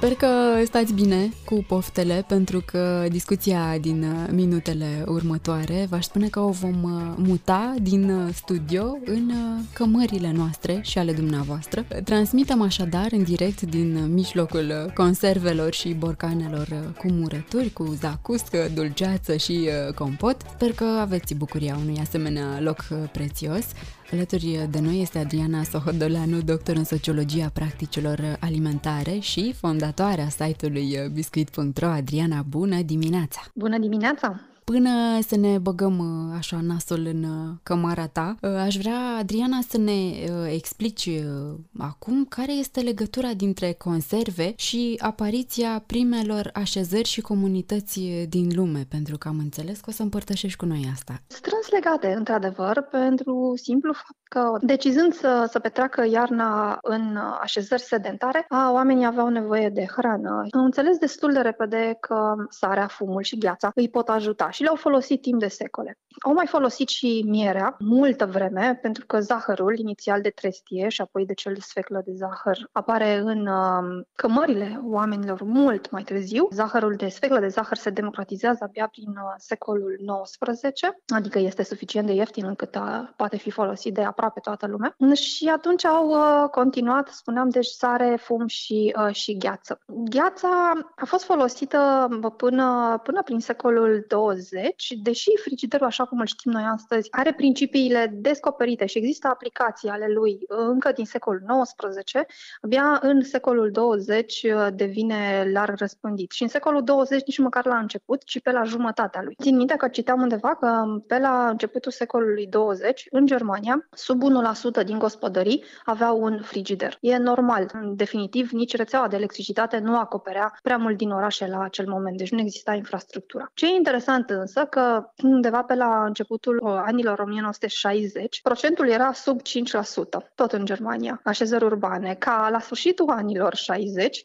Sper că stați bine cu poftele, pentru că discuția din uh, minutele următoare v-aș spune că o vom uh, muta din uh, studio în cămările noastre și ale dumneavoastră. Transmitem așadar în direct din mijlocul conservelor și borcanelor cu murături, cu zacuscă, dulceață și compot. Sper că aveți bucuria unui asemenea loc prețios. Alături de noi este Adriana Sohodoleanu, doctor în sociologia practicilor alimentare și fondatoarea site-ului biscuit.ro. Adriana, bună dimineața! Bună dimineața! Până să ne băgăm uh, așa nasul în uh, cămara ta, uh, aș vrea, Adriana, să ne explici acum care este legătura dintre conserve și apariția primelor așezări și comunități din lume, pentru că am înțeles că o să împărtășești cu noi asta. Strâns legate, într-adevăr, pentru simplu fapt că decizând să, să petreacă iarna în așezări sedentare, a, oamenii aveau nevoie de hrană. Am înțeles destul de repede că sarea, fumul și gheața îi pot ajuta și le-au folosit timp de secole. Au mai folosit și mierea multă vreme, pentru că zahărul, inițial de trestie și apoi de cel de sfeclă de zahăr, apare în uh, cămările oamenilor mult mai târziu. Zahărul de sfeclă de zahăr se democratizează abia prin uh, secolul XIX, adică este suficient de ieftin încât uh, poate fi folosit de aproape toată lumea. Și atunci au uh, continuat, spuneam, deci sare, fum și, uh, și gheață. Gheața a fost folosită până, până prin secolul 20, deși frigiderul, așa cum îl știm noi astăzi, are principiile descoperite și există aplicații ale lui încă din secolul XIX, abia în secolul 20 uh, devine larg răspândit. Și în secolul 20 nici măcar la început, ci pe la jumătatea lui. Țin minte că citeam undeva că pe la începutul secolului 20, în Germania, sub 1% din gospodării aveau un frigider. E normal. În definitiv, nici rețeaua de electricitate nu acoperea prea mult din orașe la acel moment, deci nu exista infrastructura. Ce e interesant însă, că undeva pe la începutul uh, anilor 1960, procentul era sub 5%, tot în Germania, așezări urbane, ca la sfârșitul anilor 60,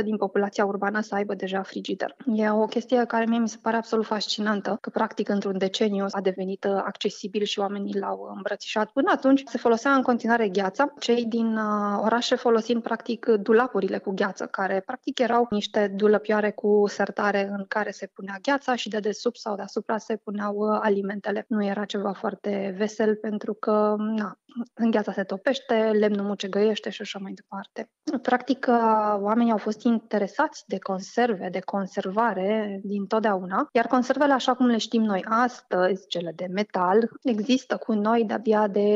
80% din populația urbană să aibă deja frigider. E o chestie care mie mi se pare absolut fascinantă, că practic într-un deceniu a devenit uh, accesibil și oamenii l-au îmbrățișat. Până atunci se folosea în continuare gheața, cei din uh, orașe folosind practic dulapurile cu gheață, care practic erau niște dulăpioare cu sertare în care se punea gheața și de desubt sau deasupra se puneau uh, alimentele. Nu era ceva foarte vesel pentru că na, în gheața se topește, lemnul mucegăiește și așa mai departe. Practic, uh, oamenii au fost interesați de conserve, de conservare din totdeauna, iar conservele, așa cum le știm noi astăzi, cele de metal, există cu noi de-abia de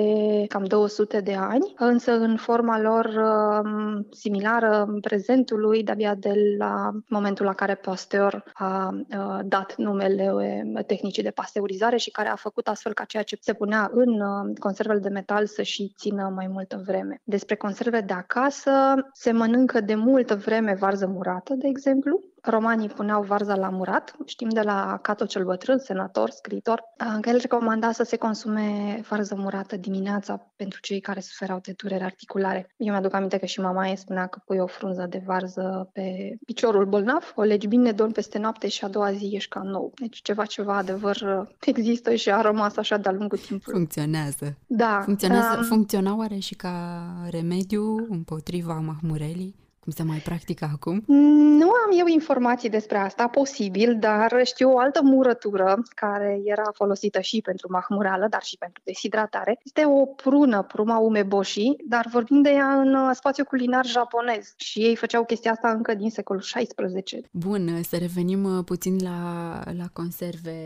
cam 200 de ani, însă în forma lor um, similară prezentului, de-abia de la momentul la care Pasteur a uh, dat numele uh, tehnicii de pasteurizare și care a făcut astfel ca ceea ce se punea în conservele de metal să și țină mai multă vreme. Despre conserve de acasă, se mănâncă de multă vreme varză murată, de exemplu, Romanii puneau varza la murat. Știm de la Cato cel Bătrân, senator, scriitor, că el recomanda să se consume varză murată dimineața pentru cei care suferau de durere articulare. Eu mi-aduc aminte că și mama ei spunea că pui o frunză de varză pe piciorul bolnav, o legi bine, dormi peste noapte și a doua zi ești ca nou. Deci ceva, ceva adevăr există și a rămas așa de-a lungul timpului. Funcționează. Da. Funcționează, um, funcționa oare și ca remediu împotriva mahmurelii? Cum se mai practică acum? Nu am eu informații despre asta, posibil, dar știu o altă murătură care era folosită și pentru mahmurală, dar și pentru deshidratare. Este o prună, pruma umeboshi, dar vorbim de ea în uh, spațiu culinar japonez și ei făceau chestia asta încă din secolul XVI. Bun, să revenim uh, puțin la, la conserve.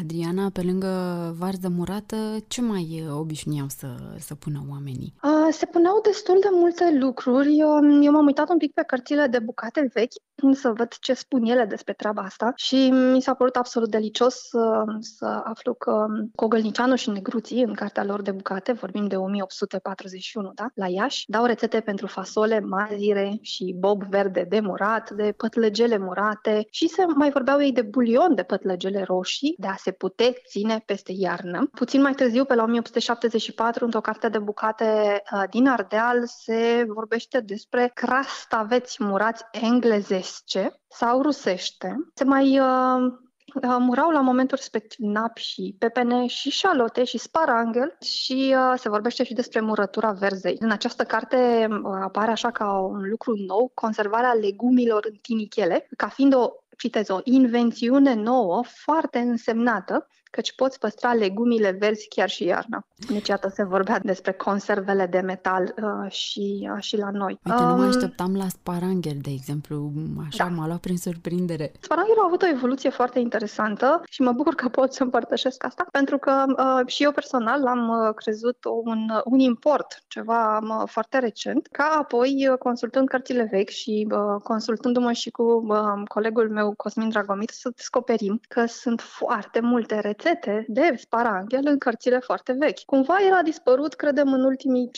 Adriana, pe lângă varză murată, ce mai uh, obișnuiau să, să pună oamenii? A, se puneau destul de multe lucruri. Eu, eu m-am uitat un pic pe cărțile de bucate vechi să văd ce spun ele despre treaba asta și mi s-a părut absolut delicios să, să aflu că Cogălnicianu și Negruții, în cartea lor de bucate, vorbim de 1841, da? la Iași, dau rețete pentru fasole, mazire și bob verde de murat, de pătlăgele murate și se mai vorbeau ei de bulion de pătlăgele roșii, de a se putea ține peste iarnă. Puțin mai târziu, pe la 1874, într-o carte de bucate uh, din Ardeal, se vorbește despre crastaveți murați englezesc usce sau rusește. Se mai uh, uh, murau la momentul respectiv nap și pepene și șalote și sparanghel și uh, se vorbește și despre murătura verzei. În această carte uh, apare așa ca un lucru nou conservarea legumilor în tinichele, ca fiind o citez, o invențiune nouă, foarte însemnată, căci poți păstra legumile verzi chiar și iarna. Deci, iată, se vorbea despre conservele de metal uh, și, uh, și la noi. Uite, um, nu mă așteptam la sparanghel, de exemplu, așa da. m-a luat prin surprindere. Sparanghelul a avut o evoluție foarte interesantă și mă bucur că pot să împărtășesc asta, pentru că uh, și eu personal l-am uh, crezut un, un import, ceva uh, foarte recent, ca apoi, uh, consultând cărțile vechi și uh, consultându-mă și cu uh, colegul meu, Cosmin Dragomir, să descoperim că sunt foarte multe rețete rețete de sparanghel în cărțile foarte vechi. Cumva el a dispărut, credem, în ultimii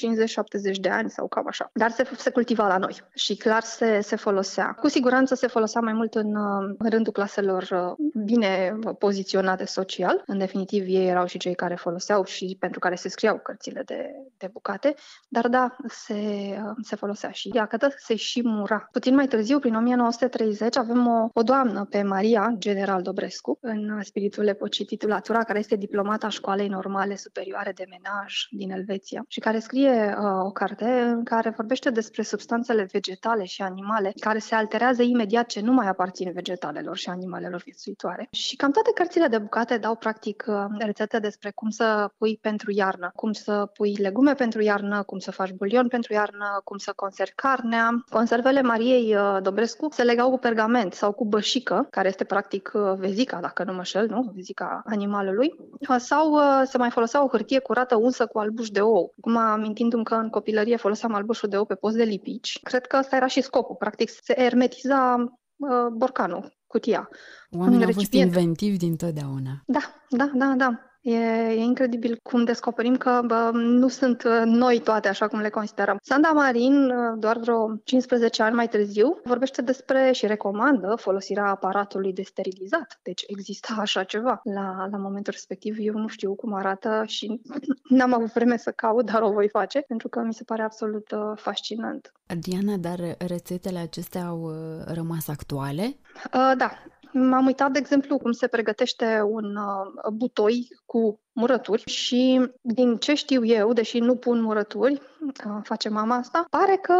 50-70 de ani sau cam așa. Dar se, se cultiva la noi și clar se, se folosea. Cu siguranță se folosea mai mult în, în rândul claselor uh, bine poziționate social. În definitiv, ei erau și cei care foloseau și pentru care se scriau cărțile de, de bucate. Dar da, se, uh, se folosea și ea, că se și mura. Puțin mai târziu, prin 1930, avem o, o doamnă pe Maria General Dobrescu în spiritul epocii titulat Latura, care este diplomata școalei normale superioare de menaj din Elveția și care scrie uh, o carte în care vorbește despre substanțele vegetale și animale care se alterează imediat ce nu mai aparțin vegetalelor și animalelor viețuitoare. Și cam toate cărțile de bucate dau practic uh, rețete despre cum să pui pentru iarnă, cum să pui legume pentru iarnă, cum să faci bulion pentru iarnă, cum să conservi carnea. Conservele Mariei uh, Dobrescu se legau cu pergament sau cu bășică, care este practic uh, vezica, dacă nu mă șel, nu? Vezica animalului, sau uh, se mai folosea o hârtie curată unsă cu albuș de ou. Acum, amintindu-mi că în copilărie foloseam albușul de ou pe post de lipici, cred că ăsta era și scopul. Practic, se ermetiza uh, borcanul, cutia. Oamenii au fost inventivi din totdeauna. Da, da, da, da. E, e incredibil cum descoperim că bă, nu sunt uh, noi toate așa cum le considerăm. Sanda Marin, uh, doar vreo 15 ani mai târziu, vorbește despre și recomandă folosirea aparatului de sterilizat. Deci există așa ceva. La, la momentul respectiv eu nu știu cum arată și n-am avut vreme să caut, dar o voi face pentru că mi se pare absolut uh, fascinant. Diana, dar rețetele acestea au rămas actuale? Uh, da, M-am uitat, de exemplu, cum se pregătește un uh, butoi cu murături și din ce știu eu, deși nu pun murături, face mama asta, pare că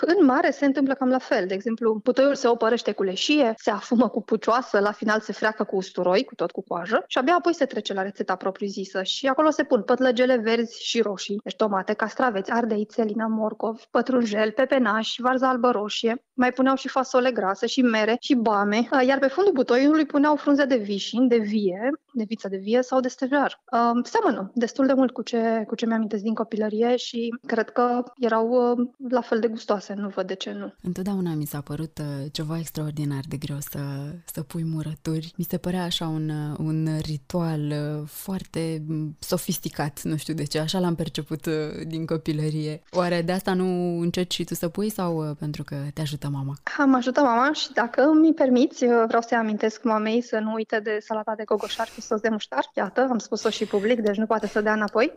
în mare se întâmplă cam la fel. De exemplu, putoiul se opărăște cu leșie, se afumă cu pucioasă, la final se freacă cu usturoi, cu tot cu coajă și abia apoi se trece la rețeta propriu-zisă și acolo se pun pătlăgele verzi și roșii, deci tomate, castraveți, ardei, țelina, morcov, pătrunjel, pepenaș, varză albă roșie, mai puneau și fasole grasă și mere și bame, iar pe fundul butoiului puneau frunze de vișin, de vie, de viță de vie sau de stejar. Uh, seamănă destul de mult cu ce, cu ce mi-am din copilărie și cred că erau uh, la fel de gustoase, nu văd de ce nu. Întotdeauna mi s-a părut uh, ceva extraordinar de greu să, să pui murături. Mi se părea așa un, uh, un ritual uh, foarte mm, sofisticat, nu știu de ce, așa l-am perceput uh, din copilărie. Oare de asta nu încerci și tu să pui sau uh, pentru că te ajută mama? Am ajutat mama și dacă mi permiți, vreau să-i amintesc mamei să nu uite de salata de cocoșar cu sos de muștar. Iată, am spus-o și public, deci nu poate să dea înapoi.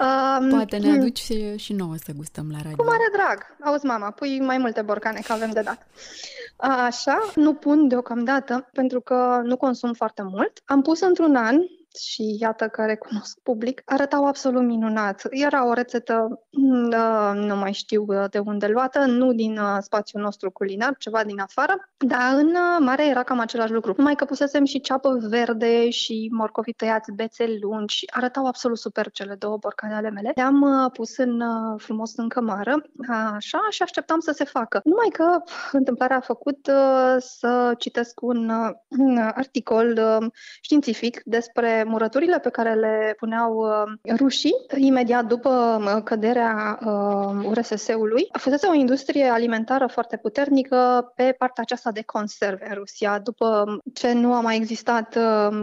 Um, poate ne aduci și, și nouă să gustăm la radio. Cu mare drag. Auzi, mama, pui mai multe borcane, că avem de dat. Așa, nu pun deocamdată, pentru că nu consum foarte mult. Am pus într-un an și iată că recunosc public, arătau absolut minunat. Era o rețetă, mm, nu mai știu de unde luată, nu din uh, spațiul nostru culinar, ceva din afară, dar în uh, mare era cam același lucru. Numai că pusesem și ceapă verde și morcovi tăiați, bețe lungi, arătau absolut super cele două borcane ale mele. Le-am uh, pus în frumos în cămară, așa, și așteptam să se facă. Numai că întâmplarea a făcut să citesc un, un articol științific despre murăturile pe care le puneau uh, rușii imediat după uh, căderea uh, URSS-ului. A fost o industrie alimentară foarte puternică pe partea aceasta de conserve în Rusia. După ce nu a mai existat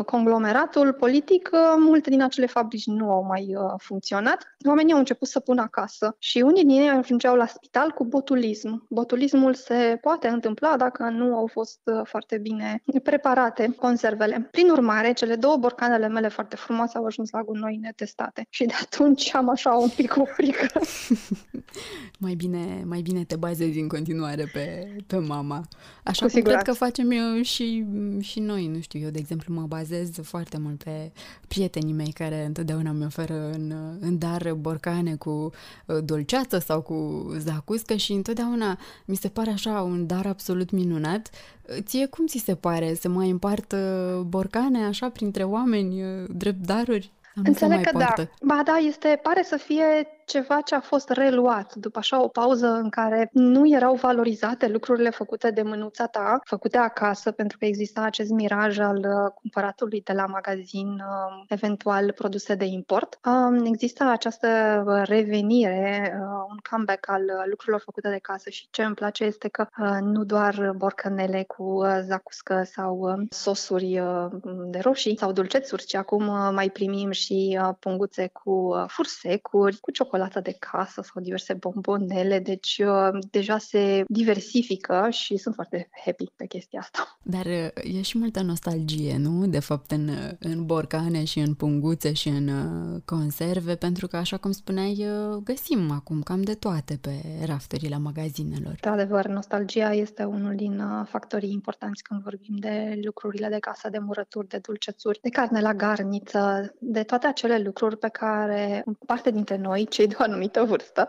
conglomeratul politic, multe din acele fabrici nu au mai funcționat. Oamenii au început să pună acasă și unii din ei ajungeau la spital cu botulism. Botulismul se poate întâmpla dacă nu au fost foarte bine preparate conservele. Prin urmare, cele două borcanele mele foarte frumoase au ajuns la gunoi netestate. Și de atunci am așa un pic o frică. mai, bine, mai bine te bazezi în continuare pe, pe mama. Așa Cu cum cred că facem eu și, și noi, nu știu, eu de exemplu mă bazez foarte mult pe prietenii mei care întotdeauna mi oferă în, în dar borcane cu uh, dolceață sau cu zacuscă și întotdeauna mi se pare așa un dar absolut minunat. Ție cum ți se pare? Se mai împart borcane așa printre oameni, uh, drept daruri? Înțeleg că da. poartă. da. Ba da, este, pare să fie ceva ce a fost reluat după așa o pauză în care nu erau valorizate lucrurile făcute de mânuța ta, făcute acasă, pentru că exista acest miraj al uh, cumpăratului de la magazin, uh, eventual produse de import. Um, există această revenire, uh, un comeback al lucrurilor făcute de casă și ce îmi place este că nu doar borcanele cu zacuscă sau sosuri de roșii sau dulcețuri, ci acum mai primim și punguțe cu fursecuri, cu ciocolată ciocolată de casă sau diverse bombonele, deci uh, deja se diversifică și sunt foarte happy pe chestia asta. Dar uh, e și multă nostalgie, nu? De fapt, în, în borcane și în punguțe și în uh, conserve, pentru că, așa cum spuneai, găsim acum cam de toate pe rafturile magazinelor. De adevăr, nostalgia este unul din factorii importanți când vorbim de lucrurile de casă, de murături, de dulcețuri, de carne la garniță, de toate acele lucruri pe care parte dintre noi, cei de o anumită vârstă,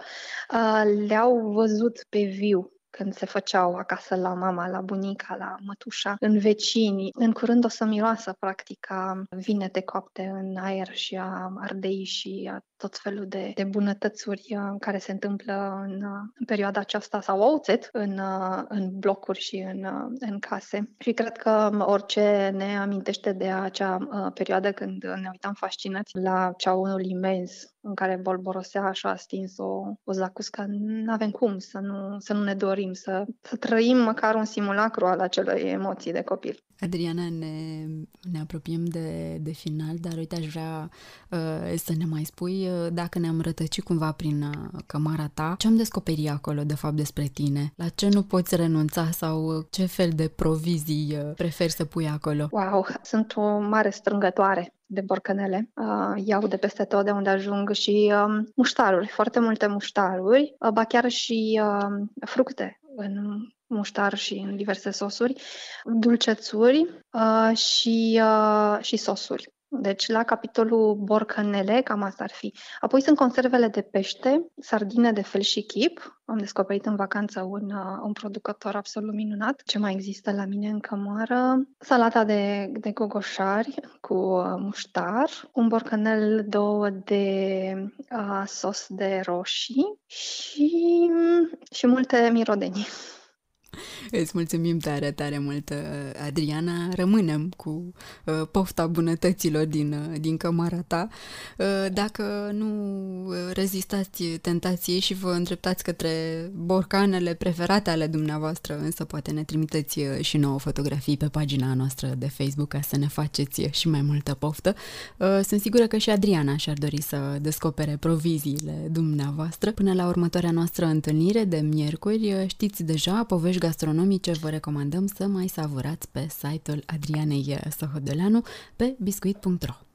le-au văzut pe viu când se făceau acasă la mama, la bunica, la mătușa, în vecini. În curând o să miroasă, practic, a vinete coapte în aer și a ardei și a tot felul de, de bunătățuri care se întâmplă în, în perioada aceasta sau ouțet în, în blocuri și în, în case. Și cred că orice ne amintește de acea perioadă când ne uitam fascinați la ceaunul imens în care bolborosea așa stins o, o zacuscă, nu avem cum să nu, să nu ne dorim, să, să trăim măcar un simulacru al acelei emoții de copil. Adriana, ne, ne apropiem de, de final, dar uite, aș vrea uh, să ne mai spui uh, dacă ne-am rătăcit cumva prin uh, cămara ta, ce am descoperit acolo, de fapt, despre tine? La ce nu poți renunța sau uh, ce fel de provizii uh, preferi să pui acolo? Wow, sunt o mare strângătoare de borcanele. Uh, iau de peste tot de unde ajung și uh, muștaruri, foarte multe muștaruri, uh, ba chiar și uh, fructe în muștar și în diverse sosuri, dulcețuri uh, și, uh, și sosuri. Deci la capitolul borcanele, cam asta ar fi. Apoi sunt conservele de pește, sardine de fel și chip. Am descoperit în vacanță un, uh, un producător absolut minunat. Ce mai există la mine în cămară? Salata de, de gogoșari cu uh, muștar, un borcanel, două de uh, sos de roșii și, și multe mirodenii. Îți mulțumim tare, tare mult, uh, Adriana. Rămânem cu uh, pofta bunătăților din, uh, din cămara ta. Dacă nu rezistați tentației și vă îndreptați către borcanele preferate ale dumneavoastră, însă poate ne trimiteți și nouă fotografii pe pagina noastră de Facebook ca să ne faceți și mai multă poftă. Sunt sigură că și Adriana și-ar dori să descopere proviziile dumneavoastră. Până la următoarea noastră întâlnire de miercuri, știți deja, povești gastronomice vă recomandăm să mai savurați pe site-ul Adrianei Sohodeleanu pe biscuit.ro.